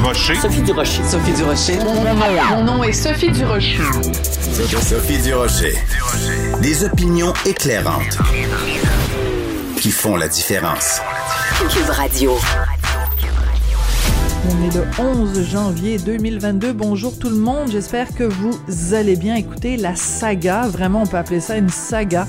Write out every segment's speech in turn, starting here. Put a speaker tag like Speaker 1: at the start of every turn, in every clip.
Speaker 1: Durocher.
Speaker 2: Sophie Durocher.
Speaker 3: Sophie Durocher.
Speaker 4: Mon nom est Sophie Durocher.
Speaker 5: Sophie Durocher. Des opinions éclairantes qui font la différence.
Speaker 2: Cube Radio.
Speaker 6: On est le 11 janvier 2022. Bonjour tout le monde. J'espère que vous allez bien écouter la saga. Vraiment, on peut appeler ça une saga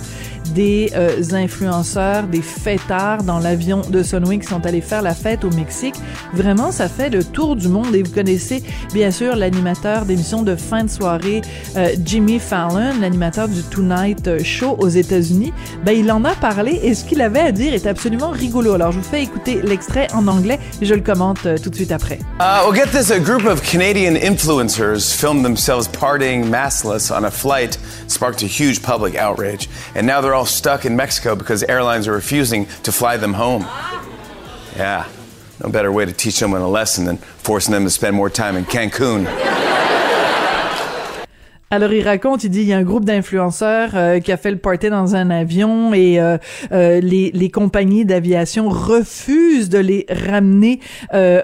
Speaker 6: des euh, influenceurs, des fêtards dans l'avion de Sunwing qui sont allés faire la fête au Mexique. Vraiment, ça fait le tour du monde et vous connaissez bien sûr l'animateur d'émission de fin de soirée, euh, Jimmy Fallon, l'animateur du Tonight Show aux États-Unis. Ben, il en a parlé et ce qu'il avait à dire est absolument rigolo. Alors, je vous fais écouter l'extrait en anglais et je le commente euh, tout de suite après.
Speaker 7: Uh, well, get this. A group of Canadian influencers filmed themselves partying maskless on a flight, sparked a huge public outrage. And now they're all stuck in Mexico because airlines are refusing to fly them home. Yeah. No better way to teach someone a lesson than forcing them to spend more time in Cancun.
Speaker 6: Alors il raconte, il dit il y a un groupe d'influenceurs euh, qui a fait le party dans un avion et euh, euh, les, compagnies d'aviation refusent de les ramener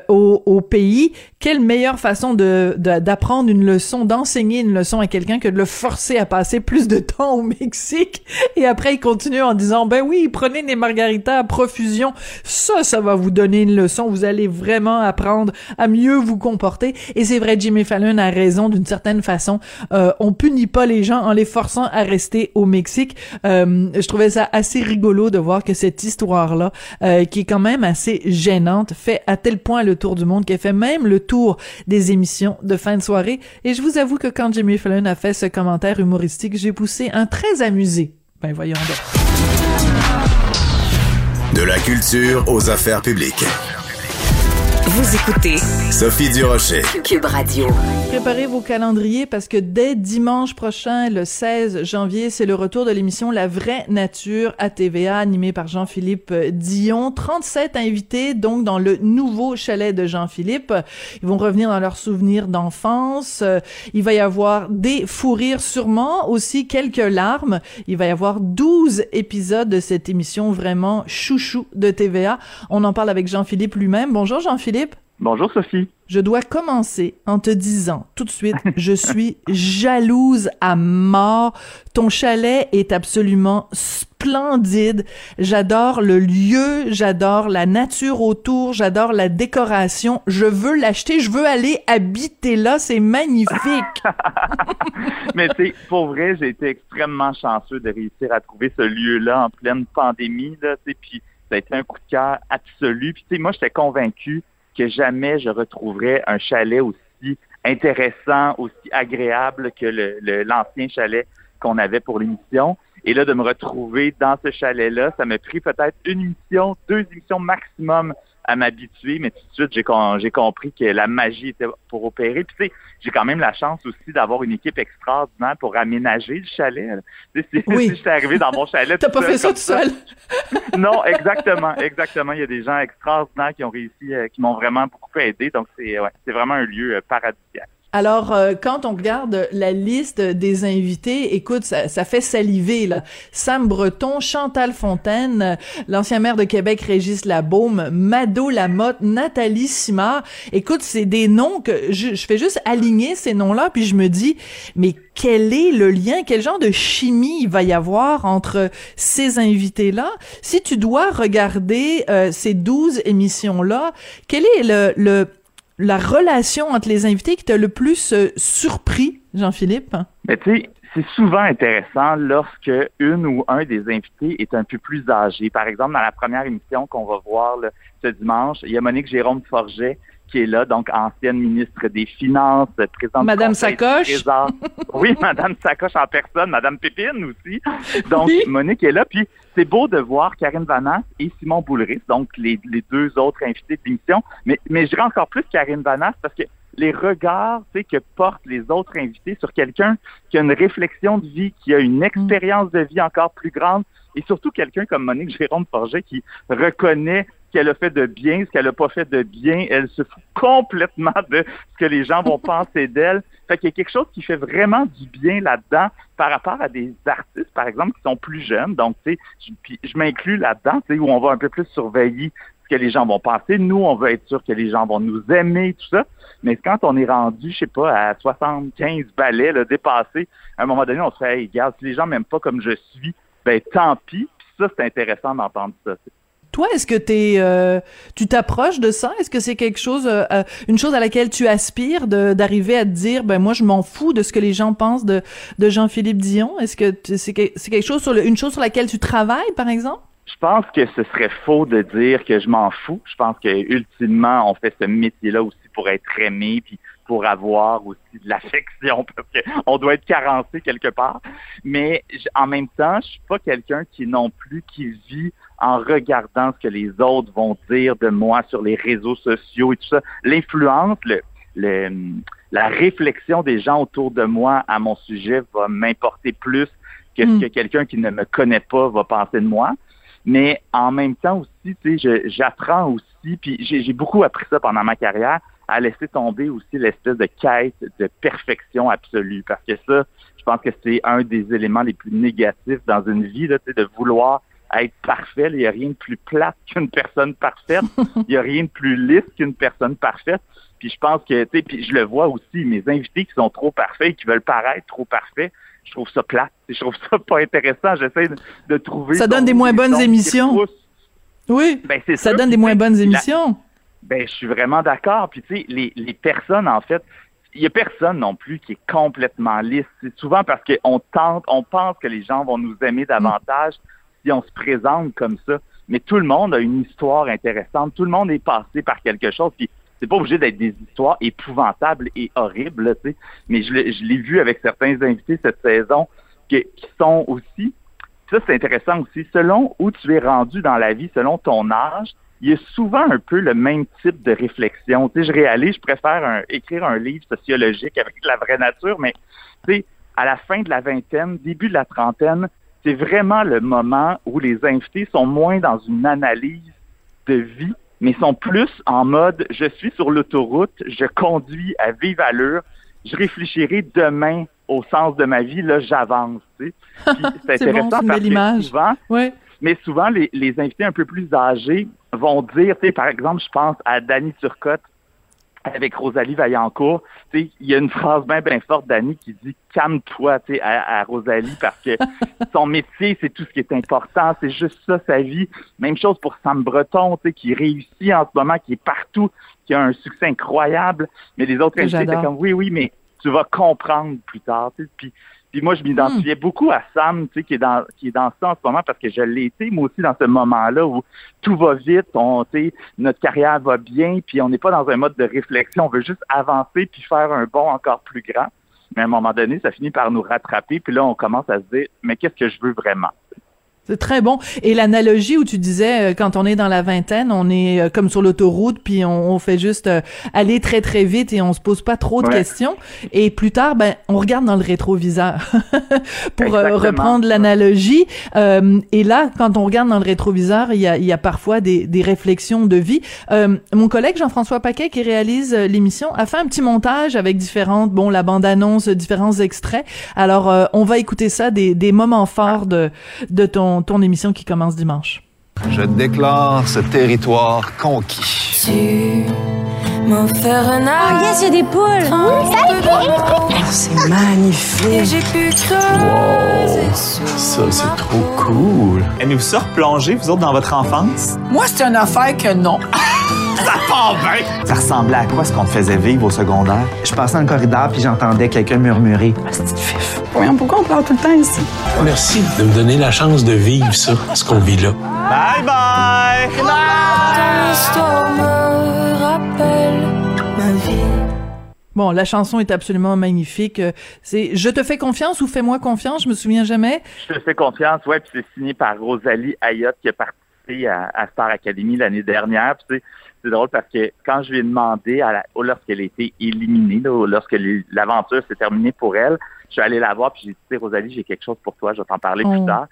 Speaker 6: au, pays. Quelle meilleure façon de d'apprendre une leçon, d'enseigner une leçon à quelqu'un que de le forcer à passer plus de temps au Mexique Et après il continue en disant ben oui prenez des margaritas à profusion, ça ça va vous donner une leçon, vous allez vraiment apprendre à mieux vous comporter. Et c'est vrai Jimmy Fallon a raison d'une certaine façon. Euh, on punit pas les gens en les forçant à rester au Mexique. Euh, je trouvais ça assez rigolo de voir que cette histoire-là, euh, qui est quand même assez gênante, fait à tel point le tour du monde qu'elle fait même le tour des émissions de fin de soirée. Et je vous avoue que quand Jimmy Fallon a fait ce commentaire humoristique, j'ai poussé un très amusé. Ben voyons.
Speaker 5: De la culture aux affaires publiques.
Speaker 2: Vous écoutez
Speaker 5: Sophie Durocher.
Speaker 2: Cube Radio.
Speaker 6: Préparez vos calendriers parce que dès dimanche prochain, le 16 janvier, c'est le retour de l'émission La vraie nature à TVA, animée par Jean-Philippe Dion. 37 invités, donc, dans le nouveau chalet de Jean-Philippe. Ils vont revenir dans leurs souvenirs d'enfance. Il va y avoir des fous rires sûrement, aussi quelques larmes. Il va y avoir 12 épisodes de cette émission vraiment chouchou de TVA. On en parle avec Jean-Philippe lui-même. Bonjour Jean-Philippe.
Speaker 8: Bonjour Sophie.
Speaker 6: Je dois commencer en te disant tout de suite, je suis jalouse à mort. Ton chalet est absolument splendide. J'adore le lieu, j'adore la nature autour, j'adore la décoration. Je veux l'acheter, je veux aller habiter là, c'est magnifique.
Speaker 8: Mais c'est pour vrai, j'ai été extrêmement chanceux de réussir à trouver ce lieu-là en pleine pandémie là, puis ça a été un coup de cœur absolu. Puis tu sais, moi j'étais convaincu que jamais je retrouverais un chalet aussi intéressant, aussi agréable que l'ancien le, chalet qu'on avait pour l'émission. Et là, de me retrouver dans ce chalet-là, ça m'a pris peut-être une émission, deux émissions maximum à m'habituer, mais tout de suite, j'ai, j'ai compris que la magie était pour opérer. Puis, tu sais, j'ai quand même la chance aussi d'avoir une équipe extraordinaire pour aménager le chalet. Tu sais,
Speaker 6: oui.
Speaker 8: si j'étais arrivé dans mon chalet...
Speaker 6: T'as pas fait ça tout seul?
Speaker 8: non, exactement, exactement. Il y a des gens extraordinaires qui ont réussi, euh, qui m'ont vraiment beaucoup aidé. Donc, c'est, ouais, c'est vraiment un lieu euh, paradisiaque.
Speaker 6: Alors, euh, quand on regarde la liste des invités, écoute, ça, ça, fait saliver, là. Sam Breton, Chantal Fontaine, l'ancien maire de Québec, Régis Labaume, Mado Lamotte, Nathalie Simard. Écoute, c'est des noms que je, je fais juste aligner ces noms-là, puis je me dis, mais quel est le lien, quel genre de chimie il va y avoir entre ces invités-là? Si tu dois regarder euh, ces douze émissions-là, quel est le, le la relation entre les invités qui t'a le plus euh, surpris, Jean-Philippe?
Speaker 8: Mais tu sais, c'est souvent intéressant lorsque une ou un des invités est un peu plus âgé. Par exemple, dans la première émission qu'on va voir ce dimanche, il y a Monique Jérôme Forget qui est là, donc ancienne ministre des Finances, présidente
Speaker 6: Madame Sacoche.
Speaker 8: oui, Madame Sacoche en personne, Madame Pépine aussi. Donc, Monique est là. Puis, c'est beau de voir Karine Vanasse et Simon Boulris, donc les, les deux autres invités de l'émission. Mais, mais je dirais encore plus Karine Vanasse parce que les regards que portent les autres invités sur quelqu'un qui a une réflexion de vie, qui a une expérience de vie encore plus grande, et surtout quelqu'un comme Monique Jérôme Forget qui reconnaît ce qu'elle a fait de bien, ce qu'elle n'a pas fait de bien. Elle se fout complètement de ce que les gens vont penser d'elle. Fait qu'il y a quelque chose qui fait vraiment du bien là-dedans par rapport à des artistes, par exemple, qui sont plus jeunes. Donc, tu sais, je, je m'inclus là-dedans, tu sais, où on va un peu plus surveiller ce que les gens vont penser. Nous, on veut être sûr que les gens vont nous aimer, tout ça. Mais quand on est rendu, je sais pas, à 75 balais, là, dépassé, à un moment donné, on se fait, hey, regarde, si les gens m'aiment pas comme je suis, ben tant pis. Puis ça, c'est intéressant d'entendre ça.
Speaker 6: Toi, est-ce que t'es, euh, tu t'approches de ça? Est-ce que c'est quelque chose, euh, euh, une chose à laquelle tu aspires, d'arriver à te dire, ben moi, je m'en fous de ce que les gens pensent de, de Jean-Philippe Dion? Est-ce que c'est, quelque chose sur une chose sur laquelle tu travailles, par exemple?
Speaker 8: Je pense que ce serait faux de dire que je m'en fous. Je pense que ultimement, on fait ce métier-là aussi pour être aimé, puis pour avoir aussi de l'affection, parce qu'on doit être carencé quelque part. Mais en même temps, je suis pas quelqu'un qui non plus qui vit en regardant ce que les autres vont dire de moi sur les réseaux sociaux et tout ça. L'influence, le, le, la réflexion des gens autour de moi à mon sujet va m'importer plus que ce que quelqu'un qui ne me connaît pas va penser de moi. Mais en même temps aussi, tu sais, j'apprends aussi, puis j'ai beaucoup appris ça pendant ma carrière, à laisser tomber aussi l'espèce de quête de perfection absolue. Parce que ça, je pense que c'est un des éléments les plus négatifs dans une vie, là, de vouloir être parfait. Il n'y a rien de plus plate qu'une personne parfaite. Il n'y a rien de plus lisse qu'une personne parfaite. Puis je pense que, tu sais, puis je le vois aussi, mes invités qui sont trop parfaits, qui veulent paraître trop parfaits, je trouve ça plate. Je trouve ça pas intéressant. J'essaie de, trouver.
Speaker 6: Ça donne des moins bonnes émissions. Oui. Ben, ça, ça donne des moins bonnes émissions.
Speaker 8: Ben, je suis vraiment d'accord. Puis tu sais, les, les personnes, en fait, il y a personne non plus qui est complètement lisse. C'est souvent parce qu'on tente, on pense que les gens vont nous aimer davantage si on se présente comme ça. Mais tout le monde a une histoire intéressante. Tout le monde est passé par quelque chose. Puis c'est pas obligé d'être des histoires épouvantables et horribles, tu sais. Mais je l'ai vu avec certains invités cette saison qui, sont aussi. Ça, c'est intéressant aussi. Selon où tu es rendu dans la vie, selon ton âge, il y a souvent un peu le même type de réflexion. Tu sais, je réalise, je préfère écrire un livre sociologique avec la vraie nature, mais tu sais, à la fin de la vingtaine, début de la trentaine, c'est vraiment le moment où les invités sont moins dans une analyse de vie, mais sont plus en mode je suis sur l'autoroute, je conduis à vive allure, je réfléchirai demain au sens de ma vie, là, j'avance. Tu sais.
Speaker 6: c'est intéressant parce que
Speaker 8: souvent, mais souvent les, les, invités un peu plus âgés vont dire, tu sais, par exemple, je pense à Danny Turcotte avec Rosalie Vaillancourt, il y a une phrase bien bien forte d'Annie qui dit calme-toi à, à Rosalie parce que son métier c'est tout ce qui est important, c'est juste ça sa vie. Même chose pour Sam Breton, qui réussit en ce moment, qui est partout, qui a un succès incroyable, mais les autres invités étaient comme oui oui mais tu vas comprendre plus tard. Puis puis moi, je m'identifiais hmm. beaucoup à Sam, tu sais, qui est dans qui est dans ça en ce moment parce que je l'ai été moi aussi dans ce moment-là où tout va vite, on, tu sais, notre carrière va bien, puis on n'est pas dans un mode de réflexion, on veut juste avancer puis faire un bond encore plus grand. Mais à un moment donné, ça finit par nous rattraper, puis là, on commence à se dire, mais qu'est-ce que je veux vraiment?
Speaker 6: C'est très bon. Et l'analogie où tu disais, euh, quand on est dans la vingtaine, on est euh, comme sur l'autoroute, puis on, fait juste euh, aller très très vite et on se pose pas trop de questions. Et plus tard, ben, on regarde dans le rétroviseur pour reprendre l'analogie. et là, quand on regarde dans le rétroviseur, il y a, il y a parfois des, des réflexions de vie. mon collègue Jean-François Paquet, qui réalise l'émission, a fait un petit montage avec différentes, bon, la bande-annonce, différents extraits. Alors, on va écouter ça, des, des moments forts de, de ton ton, émission qui commence dimanche.
Speaker 1: Je déclare ce territoire conquis. Tu
Speaker 3: m'as fait renard. Oh yes, j'ai des poules. Oh,
Speaker 9: c'est magnifique.
Speaker 3: J'ai pu
Speaker 1: wow. Ça, c'est trop cool.
Speaker 10: Aimez-vous ça replonger, vous autres, dans votre enfance?
Speaker 9: Moi, c'est une affaire que non.
Speaker 10: ça part bien!
Speaker 11: Ça ressemblait à quoi ce qu'on te faisait vivre au secondaire? Je passais dans le corridor puis j'entendais quelqu'un murmurer.
Speaker 9: Ah, c'est fif. Voyons, pourquoi on pleure tout le temps ici?
Speaker 12: Merci de me donner la chance de vivre ça, ce qu'on vit là.
Speaker 10: Bye bye!
Speaker 6: Bon, la chanson est absolument magnifique. C'est Je te fais confiance ou Fais-moi confiance, je me souviens jamais.
Speaker 8: Je te fais confiance, ouais, puis c'est signé par Rosalie Ayotte qui a participé à, Star Academy l'année dernière. Puis c'est drôle parce que quand je lui ai demandé, à lorsqu'elle a été éliminée, lorsque l'aventure s'est terminée pour elle, je suis allé la voir puis j'ai dit, Rosalie, j'ai quelque chose pour toi, je vais t'en parler plus oh. tard.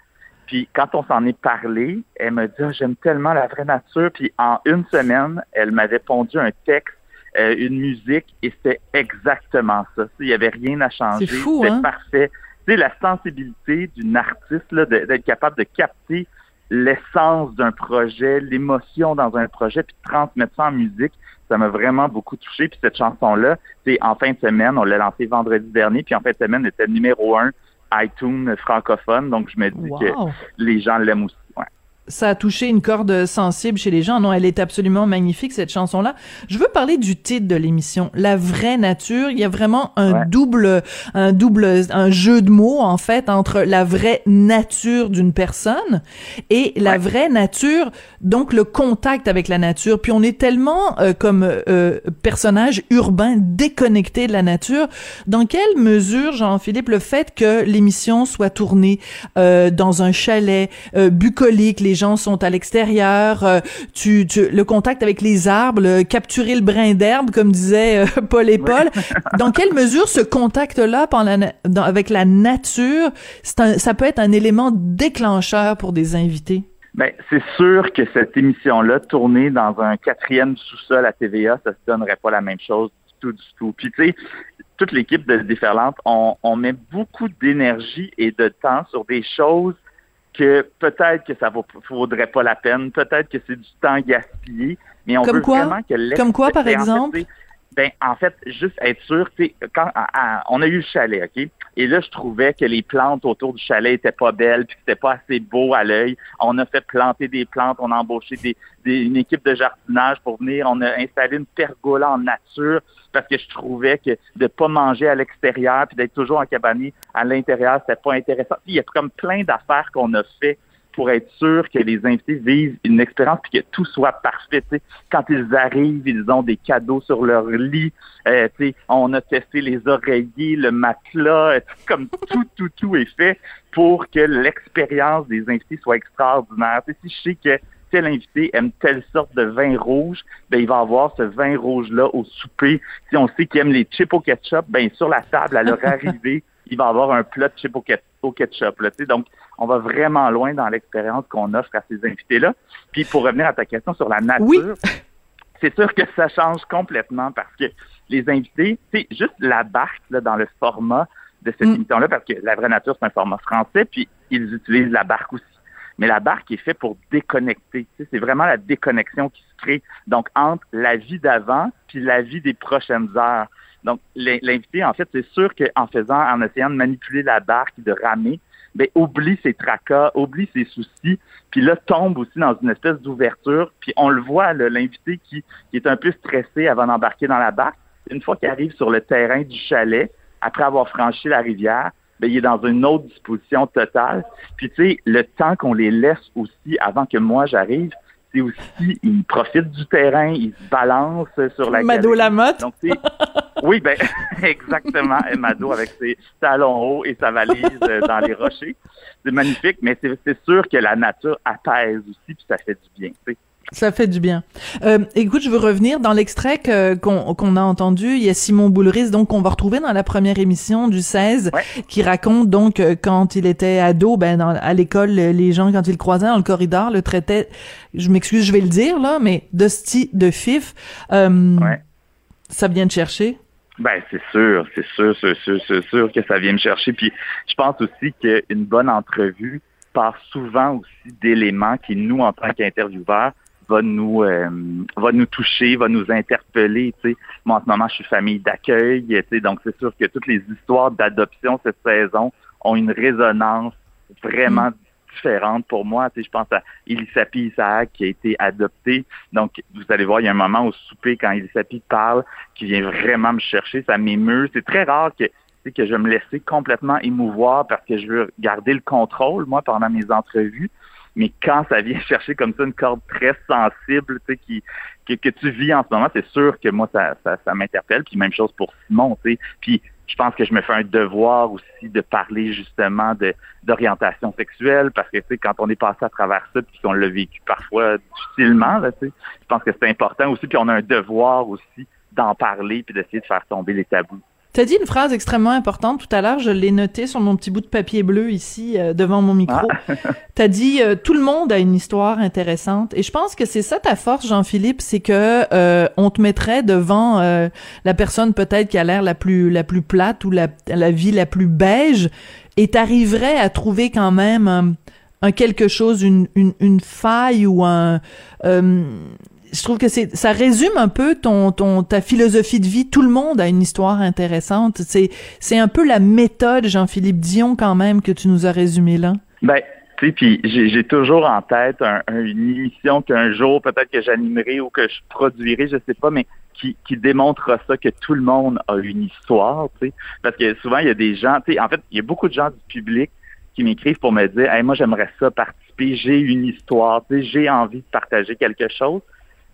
Speaker 8: Puis quand on s'en est parlé, elle m'a dit, ah, j'aime tellement la vraie nature. Puis en une semaine, elle m'avait pondu un texte, euh, une musique, et c'était exactement ça. Il n'y avait rien à changer.
Speaker 6: C'était
Speaker 8: hein? parfait. Sais, la sensibilité d'une artiste, d'être capable de capter l'essence d'un projet, l'émotion dans un projet, puis transmettre ça en musique, ça m'a vraiment beaucoup touché. Puis cette chanson-là, c'est en fin de semaine, on l'a lancée vendredi dernier, puis en fin de semaine, elle était numéro un iTunes francophone. Donc je me dis que les gens l'aiment aussi
Speaker 6: ça a touché une corde sensible chez les gens. Non, elle est absolument magnifique, cette chanson-là. Je veux parler du titre de l'émission, La vraie nature. Il y a vraiment un double, un double, un jeu de mots, en fait, entre la vraie nature d'une personne et la vraie nature, donc le contact avec la nature. Puis on est tellement, euh, comme euh, personnage urbain, déconnecté de la nature. Dans quelle mesure, Jean-Philippe, le fait que l'émission soit tournée euh, dans un chalet bucolique, les les gens sont à l'extérieur, euh, tu, le contact avec les arbres, capturer le brin d'herbe, comme disait euh, Paul et Paul. Dans quelle mesure ce contact-là avec la nature, ça peut être un élément déclencheur pour des invités?
Speaker 8: Ben, c'est sûr que cette émission-là, tournée dans un quatrième sous-sol à TVA, ça se donnerait pas la même chose du tout, du tout. Puis tu sais, toute l'équipe de Déferlante, on, on met beaucoup d'énergie et de temps sur des choses que peut-être que ça ne vaudrait pas la peine, peut-être que c'est du temps gaspillé, mais on
Speaker 6: Comme
Speaker 8: veut
Speaker 6: quoi?
Speaker 8: vraiment que
Speaker 6: Comme quoi, par exemple?
Speaker 8: ben, en fait, juste être sûr, tu sais, quand on a eu le chalet, OK? Et là, je trouvais que les plantes autour du chalet étaient pas belles, puis que c'était pas assez beau à l'œil. On a fait planter des plantes, on a embauché des, une équipe de jardinage pour venir, on a installé une pergola en nature parce que je trouvais que de pas manger à l'extérieur puis d'être toujours en cabane à l'intérieur, c'était pas intéressant. Il y a comme plein d'affaires qu'on a fait pour être sûr que les invités vivent une expérience puis que tout soit parfait. Quand ils arrivent, ils ont des cadeaux sur leur lit. Euh, on a testé les oreillers, le matelas, euh, comme tout, tout, tout est fait pour que l'expérience des invités soit extraordinaire. si je sais que tel invité aime telle sorte de vin rouge, ben il va avoir ce vin rouge-là au souper. Si on sait qu'il aime les chips au ketchup, ben sur la table, à leur arrivée, il va avoir un plat de chips au ketchup. Là, donc, on va vraiment loin dans l'expérience qu'on offre à ces invités-là. Puis pour revenir à ta question sur la nature, c'est sûr que ça change complètement parce que les invités, c'est juste la barque là, dans le format de cette mm. émission-là, parce que la vraie nature, c'est un format français, puis ils utilisent la barque aussi. Mais la barque est faite pour déconnecter. C'est vraiment la déconnexion qui se crée. Donc, entre la vie d'avant puis la vie des prochaines heures. Donc, l'invité, en fait, c'est sûr qu'en faisant, en essayant de manipuler la barque, de ramer, ben, oublie ses tracas, oublie ses soucis, puis là, tombe aussi dans une espèce d'ouverture. Puis on le voit, l'invité qui, qui est un peu stressé avant d'embarquer dans la barque, une fois qu'il arrive sur le terrain du chalet, après avoir franchi la rivière, ben, il est dans une autre disposition totale. Puis tu sais, le temps qu'on les laisse aussi avant que moi j'arrive, c'est aussi, ils profitent du terrain, ils se balancent sur la
Speaker 6: Mado Lamotte. Donc,
Speaker 8: oui, ben exactement, Mado avec ses talons hauts et sa valise euh, dans les rochers. C'est magnifique, mais c'est sûr que la nature apaise aussi, puis ça fait du bien. Tu sais.
Speaker 6: Ça fait du bien. Euh, écoute, je veux revenir dans l'extrait qu'on a entendu. Il y a Simon Boulris, donc qu'on va retrouver dans la première émission du 16, qui raconte donc euh, quand il était ado, ben dans, à l'école, les gens quand ils le croisaient dans le corridor le traitaient. Je m'excuse, je vais le dire là, mais de de fif. Euh, Ça vient de chercher?
Speaker 8: Ben c'est sûr, c'est sûr, c'est sûr, c'est sûr que ça vient me chercher. Puis je pense aussi qu'une bonne entrevue part souvent aussi d'éléments qui nous en tant qu'intervieweurs va nous euh, va nous toucher, va nous interpeller. Moi, en ce moment, je suis famille d'accueil, donc c'est sûr que toutes les histoires d'adoption cette saison ont une résonance vraiment différente pour moi. Je pense à Elisapi Isaac qui a été adoptée. Donc, vous allez voir, il y a un moment au souper quand Elisapi parle qui vient vraiment me chercher, ça m'émeut. C'est très rare que que je vais me laisser complètement émouvoir parce que je veux garder le contrôle, moi, pendant mes entrevues. Mais quand ça vient chercher comme ça une corde très sensible, que, tu vis en ce moment, c'est sûr que moi, ça, ça, ça m'interpelle. Puis même chose pour Simon. Puis je pense que je me fais un devoir aussi de parler justement d'orientation sexuelle parce que tu quand on est passé à travers ça puis qu'on l'a vécu parfois difficilement je pense que c'est important aussi puis on a un devoir aussi d'en parler puis d'essayer de faire tomber les tabous
Speaker 6: T'as dit une phrase extrêmement importante tout à l'heure, je l'ai notée sur mon petit bout de papier bleu ici euh, devant mon micro. Ah. T'as dit euh, tout le monde a une histoire intéressante et je pense que c'est ça ta force Jean-Philippe, c'est que euh, on te mettrait devant la personne peut-être qui a l'air la plus la plus plate ou la, la vie la plus beige et t'arriverais à trouver quand même un quelque chose, une, une, une faille ou un euh, je trouve que ça résume un peu ton ton ta philosophie de vie. Tout le monde a une histoire intéressante. C'est c'est un peu la méthode Jean-Philippe Dion quand même que tu nous as résumé là.
Speaker 8: Ben puis j'ai toujours en tête une émission qu'un jour peut-être que j'animerai ou que je produirai, je sais pas, mais qui, qui démontre ça que tout le monde a une histoire, tu sais, parce que souvent il y a des gens, tu sais, en fait, il y a beaucoup de gens du public qui m'écrivent pour me dire, hey, moi j'aimerais ça participer, j'ai une histoire, tu sais, j'ai envie de partager quelque chose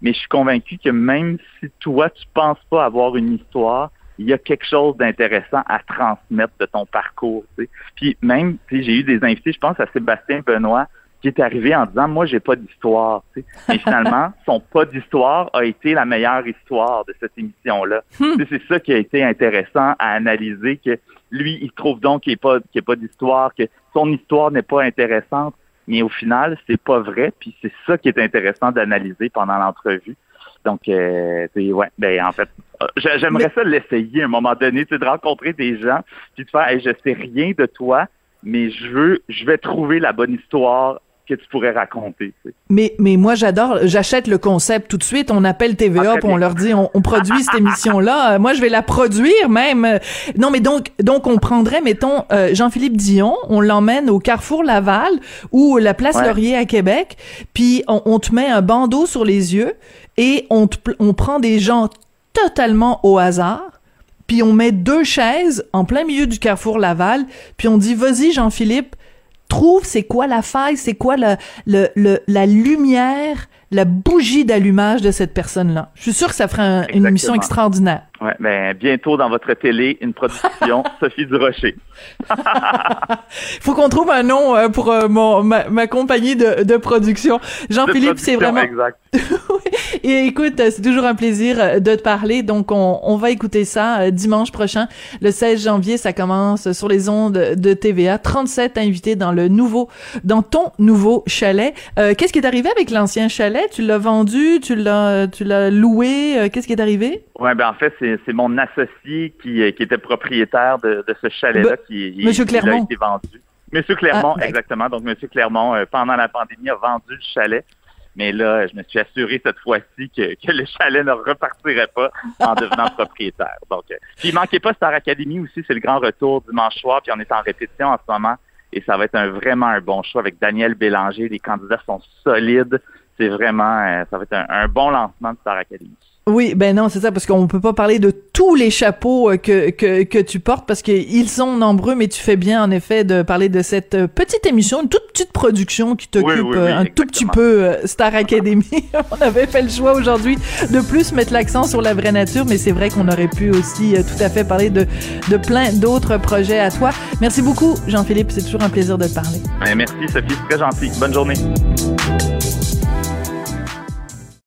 Speaker 8: mais je suis convaincu que même si toi, tu penses pas avoir une histoire, il y a quelque chose d'intéressant à transmettre de ton parcours. Tu sais. Puis même, j'ai eu des invités, je pense à Sébastien Benoît, qui est arrivé en disant Moi, j'ai pas d'histoire. Et finalement, son pas d'histoire a été la meilleure histoire de cette émission-là. Hmm. C'est ça qui a été intéressant à analyser, que lui, il trouve donc qu'il n'y a pas, pas d'histoire, que son histoire n'est pas intéressante mais au final, c'est pas vrai, puis c'est ça qui est intéressant d'analyser pendant l'entrevue. Donc, euh, ouais, ben en fait, euh, j'aimerais ça l'essayer à un moment donné, de rencontrer des gens, puis de faire, hey, je sais rien de toi, mais je veux, je vais trouver la bonne histoire que tu pourrais raconter.
Speaker 6: Mais mais moi j'adore, j'achète le concept tout de suite. On appelle TVA, ah, on leur dit on, produit cette émission là. Euh, moi je vais la produire même. Non mais donc donc on prendrait mettons euh, Jean-Philippe Dion, on l'emmène au Carrefour Laval ou la Place Laurier à Québec, puis on, te met un bandeau sur les yeux et on on prend des gens totalement au hasard puis on met deux chaises en plein milieu du carrefour Laval, puis on dit vas-y Jean-Philippe, trouve c'est quoi la faille, c'est quoi le, le, la lumière, la bougie d'allumage de cette personne-là. Je suis sûr que ça ferait une émission extraordinaire.
Speaker 8: Ouais, ben bientôt dans votre télé, une production Sophie Durocher.
Speaker 6: Faut qu'on trouve un nom euh, pour euh, mon ma, compagnie de, de production. Jean-Philippe, c'est vraiment.
Speaker 8: Exact.
Speaker 6: Et écoute, c'est toujours un plaisir euh, de te parler. Donc on, on va écouter ça dimanche prochain, le 16 janvier. Ça commence sur les ondes de TVA. 37 invités dans le nouveau, dans ton nouveau chalet. Qu'est-ce qui est arrivé avec l'ancien chalet? Tu l'as vendu? Tu l'as, tu l'as loué? Qu'est-ce qui est arrivé?
Speaker 8: Ouais, ben en fait c'est c'est mon associé qui, euh, qui, était propriétaire de, ce chalet-là qui,
Speaker 6: Monsieur Clermont.
Speaker 8: a été vendu. Monsieur Clermont, ah, exactement. Donc, Monsieur Clermont, euh, pendant la pandémie, a vendu le chalet. Mais là, je me suis assuré cette fois-ci que, que, le chalet ne repartirait pas en devenant propriétaire. Donc, euh, puis il manquait pas Star Academy aussi, c'est le grand retour dimanche soir, puis on est en répétition en ce moment. Et ça va être un, vraiment un bon choix avec Daniel Bélanger. Les candidats sont solides. C'est vraiment, ça va être un bon lancement de Star Academy.
Speaker 6: Oui, ben non, c'est ça, parce qu'on peut pas parler de tous les chapeaux euh, que, que, que tu portes, parce qu'ils sont nombreux, mais tu fais bien, en effet, de parler de cette euh, petite émission, une toute petite production qui t'occupe euh, un tout petit peu Star Academy. on avait fait le choix aujourd'hui de plus mettre l'accent sur la vraie nature, mais c'est vrai qu'on aurait pu aussi tout à fait parler de, de plein d'autres projets à toi. Merci beaucoup, Jean-Philippe, c'est toujours un plaisir de te parler.
Speaker 8: Ben, merci, Sophie, c'est très gentil. Bonne journée.